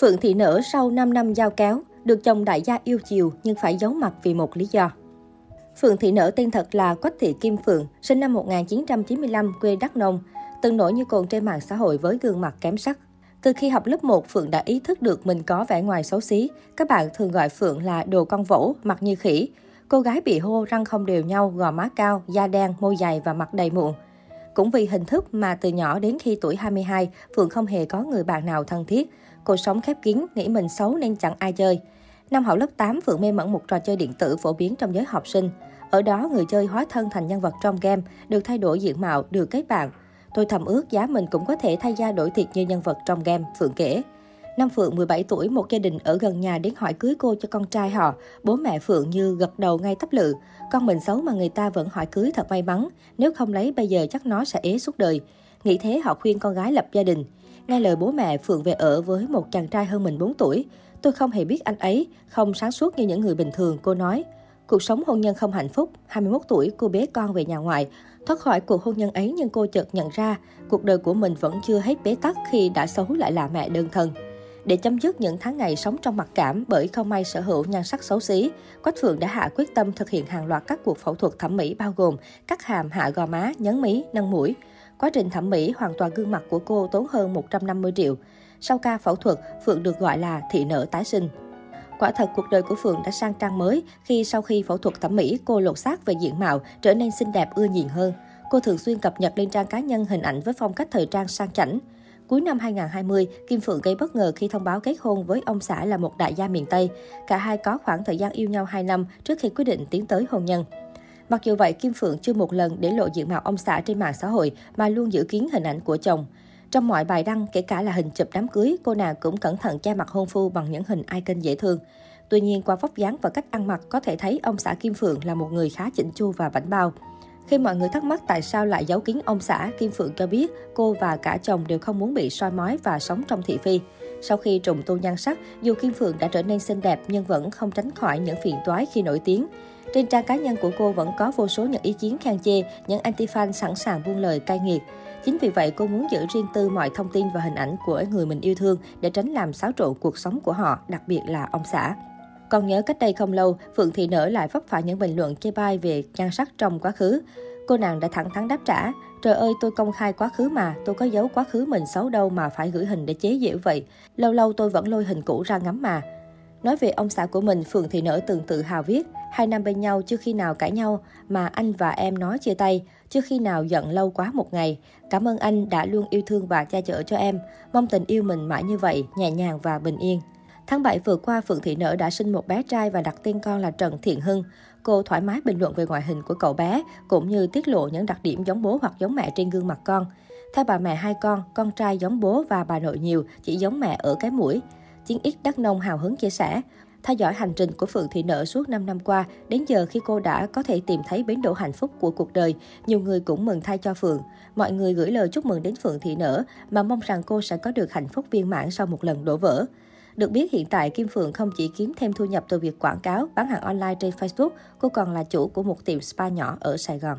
Phượng Thị Nở sau 5 năm giao kéo, được chồng đại gia yêu chiều nhưng phải giấu mặt vì một lý do. Phượng Thị Nở tên thật là Quách Thị Kim Phượng, sinh năm 1995, quê Đắk Nông, từng nổi như cồn trên mạng xã hội với gương mặt kém sắc. Từ khi học lớp 1, Phượng đã ý thức được mình có vẻ ngoài xấu xí. Các bạn thường gọi Phượng là đồ con vỗ, mặt như khỉ. Cô gái bị hô răng không đều nhau, gò má cao, da đen, môi dày và mặt đầy mụn. Cũng vì hình thức mà từ nhỏ đến khi tuổi 22, Phượng không hề có người bạn nào thân thiết. Cô sống khép kín, nghĩ mình xấu nên chẳng ai chơi. Năm học lớp 8, Phượng mê mẩn một trò chơi điện tử phổ biến trong giới học sinh. Ở đó, người chơi hóa thân thành nhân vật trong game, được thay đổi diện mạo, được kết bạn. Tôi thầm ước giá mình cũng có thể thay da đổi thịt như nhân vật trong game, Phượng kể. Năm Phượng 17 tuổi, một gia đình ở gần nhà đến hỏi cưới cô cho con trai họ. Bố mẹ Phượng như gật đầu ngay tấp lự. Con mình xấu mà người ta vẫn hỏi cưới thật may mắn. Nếu không lấy bây giờ chắc nó sẽ ế suốt đời. Nghĩ thế họ khuyên con gái lập gia đình. Nghe lời bố mẹ, Phượng về ở với một chàng trai hơn mình 4 tuổi. Tôi không hề biết anh ấy, không sáng suốt như những người bình thường, cô nói. Cuộc sống hôn nhân không hạnh phúc, 21 tuổi cô bế con về nhà ngoại. Thoát khỏi cuộc hôn nhân ấy nhưng cô chợt nhận ra cuộc đời của mình vẫn chưa hết bế tắc khi đã xấu lại là mẹ đơn thân. Để chấm dứt những tháng ngày sống trong mặc cảm bởi không may sở hữu nhan sắc xấu xí, Quách Phượng đã hạ quyết tâm thực hiện hàng loạt các cuộc phẫu thuật thẩm mỹ bao gồm cắt hàm, hạ gò má, nhấn mí, nâng mũi. Quá trình thẩm mỹ hoàn toàn gương mặt của cô tốn hơn 150 triệu. Sau ca phẫu thuật, Phượng được gọi là thị nở tái sinh. Quả thật cuộc đời của Phượng đã sang trang mới khi sau khi phẫu thuật thẩm mỹ, cô lột xác về diện mạo, trở nên xinh đẹp ưa nhìn hơn. Cô thường xuyên cập nhật lên trang cá nhân hình ảnh với phong cách thời trang sang chảnh. Cuối năm 2020, Kim Phượng gây bất ngờ khi thông báo kết hôn với ông xã là một đại gia miền Tây. Cả hai có khoảng thời gian yêu nhau 2 năm trước khi quyết định tiến tới hôn nhân. Mặc dù vậy, Kim Phượng chưa một lần để lộ diện mạo ông xã trên mạng xã hội mà luôn giữ kín hình ảnh của chồng. Trong mọi bài đăng, kể cả là hình chụp đám cưới, cô nàng cũng cẩn thận che mặt hôn phu bằng những hình icon dễ thương. Tuy nhiên, qua vóc dáng và cách ăn mặc có thể thấy ông xã Kim Phượng là một người khá chỉnh chu và bảnh bao. Khi mọi người thắc mắc tại sao lại giấu kín ông xã, Kim Phượng cho biết cô và cả chồng đều không muốn bị soi mói và sống trong thị phi. Sau khi trùng tu nhan sắc, dù Kim Phượng đã trở nên xinh đẹp nhưng vẫn không tránh khỏi những phiền toái khi nổi tiếng. Trên trang cá nhân của cô vẫn có vô số những ý kiến khen chê, những anti-fan sẵn sàng buông lời cay nghiệt. Chính vì vậy, cô muốn giữ riêng tư mọi thông tin và hình ảnh của người mình yêu thương để tránh làm xáo trộn cuộc sống của họ, đặc biệt là ông xã. Còn nhớ cách đây không lâu, Phượng Thị Nở lại vấp phải những bình luận chê bai về nhan sắc trong quá khứ. Cô nàng đã thẳng thắn đáp trả, trời ơi tôi công khai quá khứ mà, tôi có giấu quá khứ mình xấu đâu mà phải gửi hình để chế giễu vậy. Lâu lâu tôi vẫn lôi hình cũ ra ngắm mà. Nói về ông xã của mình, Phượng Thị Nở từng tự hào viết, hai năm bên nhau chưa khi nào cãi nhau mà anh và em nói chia tay, chưa khi nào giận lâu quá một ngày. Cảm ơn anh đã luôn yêu thương và che chở cho em. Mong tình yêu mình mãi như vậy, nhẹ nhàng và bình yên. Tháng 7 vừa qua, Phượng Thị Nở đã sinh một bé trai và đặt tên con là Trần Thiện Hưng. Cô thoải mái bình luận về ngoại hình của cậu bé, cũng như tiết lộ những đặc điểm giống bố hoặc giống mẹ trên gương mặt con. Theo bà mẹ hai con, con trai giống bố và bà nội nhiều, chỉ giống mẹ ở cái mũi. Chiến X Đắk Nông hào hứng chia sẻ, theo dõi hành trình của Phượng Thị Nở suốt 5 năm qua, đến giờ khi cô đã có thể tìm thấy bến đỗ hạnh phúc của cuộc đời, nhiều người cũng mừng thay cho Phượng. Mọi người gửi lời chúc mừng đến Phượng Thị Nở mà mong rằng cô sẽ có được hạnh phúc viên mãn sau một lần đổ vỡ. Được biết hiện tại Kim Phượng không chỉ kiếm thêm thu nhập từ việc quảng cáo, bán hàng online trên Facebook, cô còn là chủ của một tiệm spa nhỏ ở Sài Gòn.